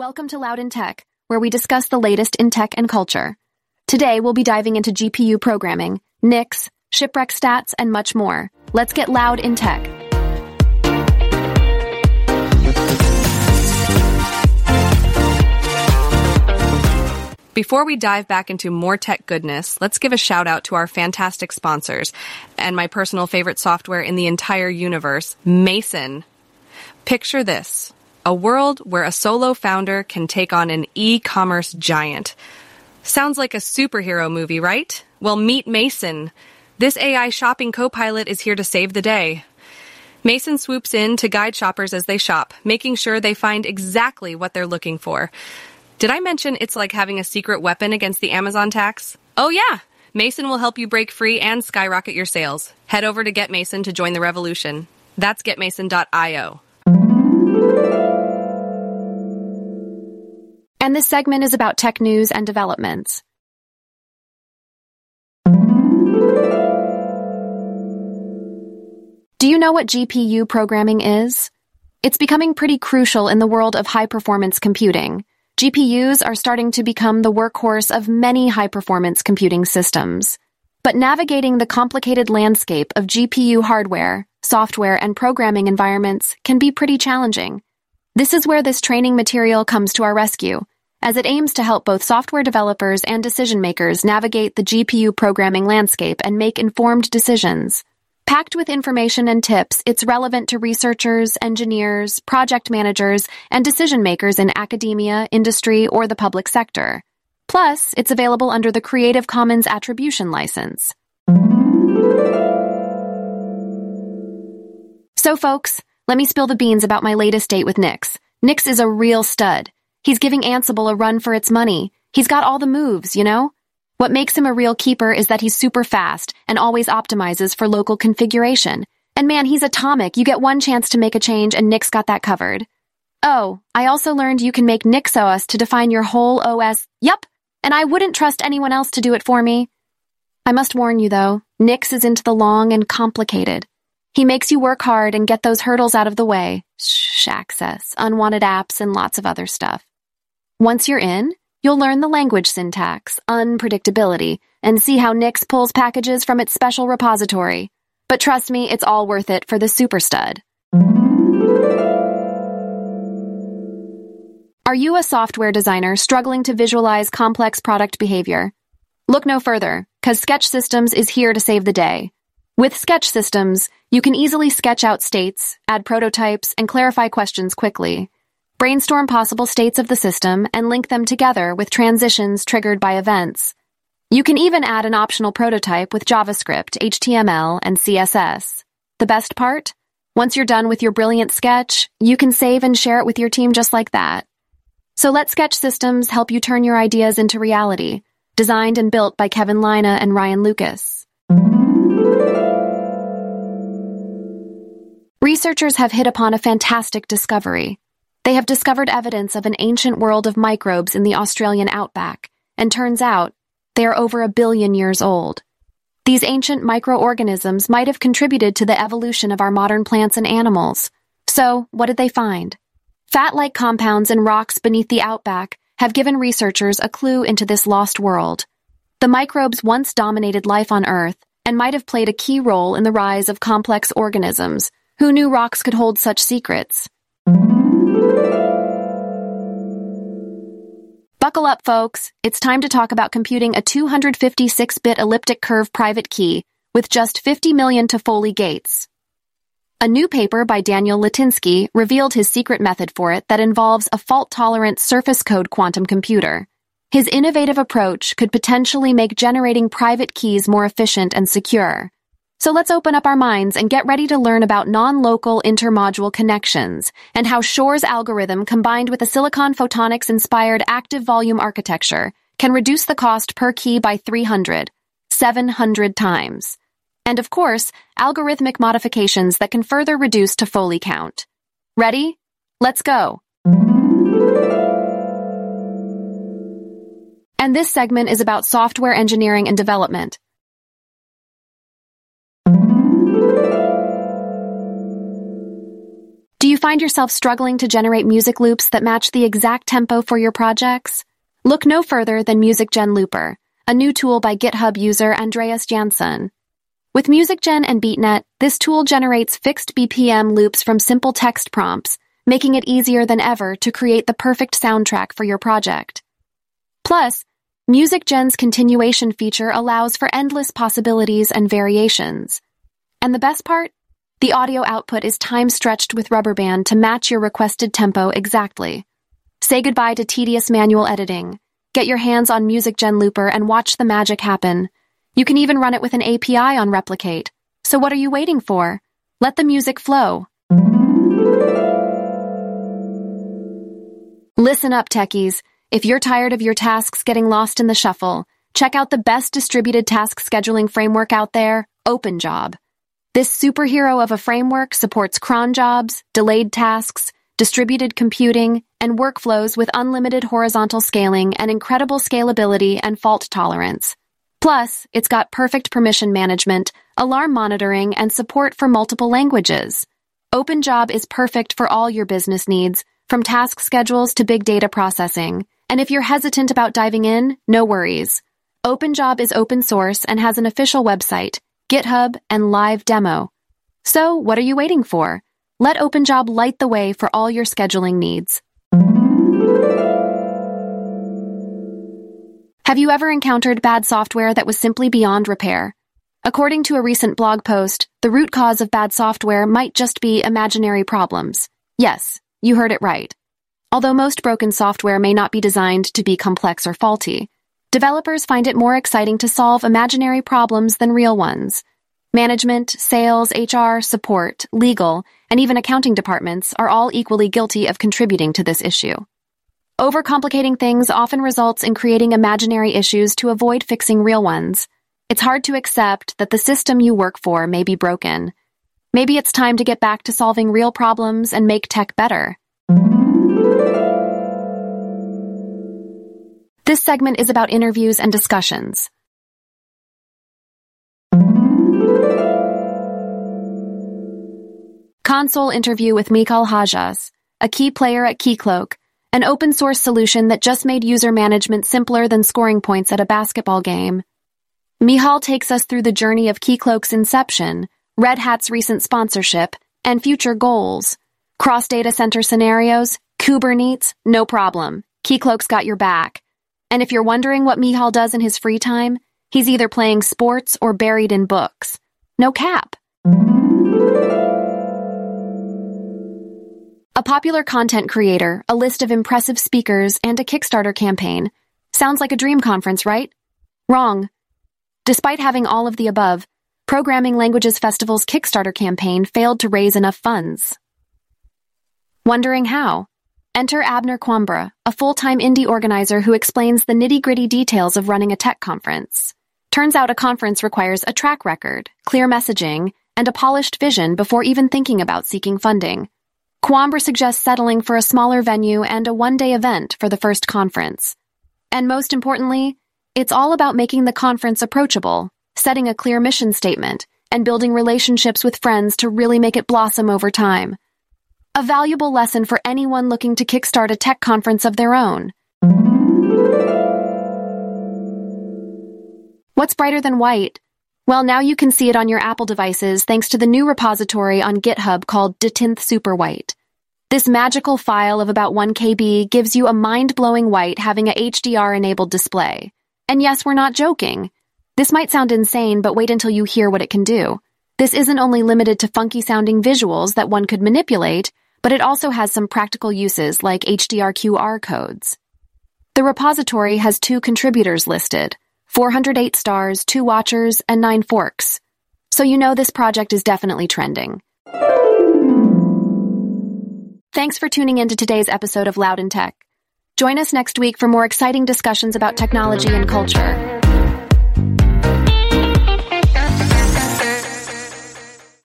Welcome to Loud in Tech, where we discuss the latest in tech and culture. Today, we'll be diving into GPU programming, Nix, shipwreck stats, and much more. Let's get loud in tech. Before we dive back into more tech goodness, let's give a shout out to our fantastic sponsors and my personal favorite software in the entire universe, Mason. Picture this a world where a solo founder can take on an e commerce giant. Sounds like a superhero movie, right? Well, meet Mason. This AI shopping co pilot is here to save the day. Mason swoops in to guide shoppers as they shop, making sure they find exactly what they're looking for. Did I mention it's like having a secret weapon against the Amazon tax? Oh, yeah! Mason will help you break free and skyrocket your sales. Head over to Get Mason to join the revolution. That's getmason.io. And this segment is about tech news and developments. Do you know what GPU programming is? It's becoming pretty crucial in the world of high performance computing. GPUs are starting to become the workhorse of many high performance computing systems. But navigating the complicated landscape of GPU hardware, software, and programming environments can be pretty challenging. This is where this training material comes to our rescue, as it aims to help both software developers and decision makers navigate the GPU programming landscape and make informed decisions. Packed with information and tips, it's relevant to researchers, engineers, project managers, and decision makers in academia, industry, or the public sector. Plus, it's available under the Creative Commons Attribution License. So, folks, let me spill the beans about my latest date with Nix. Nix is a real stud. He's giving Ansible a run for its money. He's got all the moves, you know? What makes him a real keeper is that he's super fast and always optimizes for local configuration. And man, he's atomic. You get one chance to make a change and Nix got that covered. Oh, I also learned you can make NixOS to define your whole OS. Yup, and I wouldn't trust anyone else to do it for me. I must warn you though, Nix is into the long and complicated. He makes you work hard and get those hurdles out of the way. Shh, access, unwanted apps, and lots of other stuff. Once you're in, You'll learn the language syntax, unpredictability, and see how Nix pulls packages from its special repository. But trust me, it's all worth it for the super stud. Are you a software designer struggling to visualize complex product behavior? Look no further, because Sketch Systems is here to save the day. With Sketch Systems, you can easily sketch out states, add prototypes, and clarify questions quickly. Brainstorm possible states of the system and link them together with transitions triggered by events. You can even add an optional prototype with JavaScript, HTML, and CSS. The best part? Once you're done with your brilliant sketch, you can save and share it with your team just like that. So let Sketch Systems help you turn your ideas into reality, designed and built by Kevin Lynagh and Ryan Lucas. Researchers have hit upon a fantastic discovery. They have discovered evidence of an ancient world of microbes in the Australian outback, and turns out they are over a billion years old. These ancient microorganisms might have contributed to the evolution of our modern plants and animals. So, what did they find? Fat like compounds in rocks beneath the outback have given researchers a clue into this lost world. The microbes once dominated life on Earth and might have played a key role in the rise of complex organisms. Who knew rocks could hold such secrets? Buckle up, folks. It's time to talk about computing a 256-bit elliptic curve private key with just 50 million Toffoli gates. A new paper by Daniel Litinski revealed his secret method for it that involves a fault-tolerant surface code quantum computer. His innovative approach could potentially make generating private keys more efficient and secure. So let's open up our minds and get ready to learn about non-local intermodule connections and how Shor's algorithm combined with a silicon photonics inspired active volume architecture can reduce the cost per key by 300, 700 times. And of course, algorithmic modifications that can further reduce Toffoli count. Ready? Let's go. And this segment is about software engineering and development. Find yourself struggling to generate music loops that match the exact tempo for your projects? Look no further than MusicGen Looper, a new tool by GitHub user Andreas Jansson. With MusicGen and BeatNet, this tool generates fixed BPM loops from simple text prompts, making it easier than ever to create the perfect soundtrack for your project. Plus, MusicGen's continuation feature allows for endless possibilities and variations. And the best part? The audio output is time stretched with rubber band to match your requested tempo exactly. Say goodbye to tedious manual editing. Get your hands on MusicGen Looper and watch the magic happen. You can even run it with an API on Replicate. So what are you waiting for? Let the music flow. Listen up, techies. If you're tired of your tasks getting lost in the shuffle, check out the best distributed task scheduling framework out there, OpenJob. This superhero of a framework supports cron jobs, delayed tasks, distributed computing, and workflows with unlimited horizontal scaling and incredible scalability and fault tolerance. Plus, it's got perfect permission management, alarm monitoring, and support for multiple languages. OpenJob is perfect for all your business needs, from task schedules to big data processing. And if you're hesitant about diving in, no worries. OpenJob is open source and has an official website, GitHub, and live demo. So, what are you waiting for? Let OpenJob light the way for all your scheduling needs. Have you ever encountered bad software that was simply beyond repair? According to a recent blog post, the root cause of bad software might just be imaginary problems. Yes, you heard it right. Although most broken software may not be designed to be complex or faulty, developers find it more exciting to solve imaginary problems than real ones. Management, sales, HR, support, legal, and even accounting departments are all equally guilty of contributing to this issue. Overcomplicating things often results in creating imaginary issues to avoid fixing real ones. It's hard to accept that the system you work for may be broken. Maybe it's time to get back to solving real problems and make tech better. Segment is about interviews and discussions. Console interview with Michal Hajas, a key player at Keycloak, an open source solution that just made user management simpler than scoring points at a basketball game. Michal takes us through the journey of Keycloak's inception, Red Hat's recent sponsorship, and future goals. Cross data center scenarios, Kubernetes, no problem. Keycloak's got your back. And if you're wondering what Michal does in his free time, he's either playing sports or buried in books. No cap. A popular content creator, a list of impressive speakers, and a Kickstarter campaign. Sounds like a dream conference, right? Wrong. Despite having all of the above, Programming Languages Festival's Kickstarter campaign failed to raise enough funds. Wondering how? Enter Abner Coimbre, a full-time indie organizer who explains the nitty-gritty details of running a tech conference. Turns out a conference requires a track record, clear messaging, and a polished vision before even thinking about seeking funding. Quambra suggests settling for a smaller venue and a one-day event for the first conference. And most importantly, it's all about making the conference approachable, setting a clear mission statement, and building relationships with friends to really make it blossom over time. A valuable lesson for anyone looking to kickstart a tech conference of their own. What's brighter than white? Well, now you can see it on your Apple devices thanks to the new repository on GitHub called dtinth Superwhite. This magical file of about 1 KB gives you a mind-blowing white having a HDR-enabled display. And yes, we're not joking. This might sound insane, but wait until you hear what it can do. This isn't only limited to funky-sounding visuals that one could manipulate, but it also has some practical uses like HDR QR codes. The repository has two contributors listed, 408 stars, two watchers, and nine forks. So you know this project is definitely trending. Thanks for tuning in to today's episode of Loud in Tech. Join us next week for more exciting discussions about technology and culture.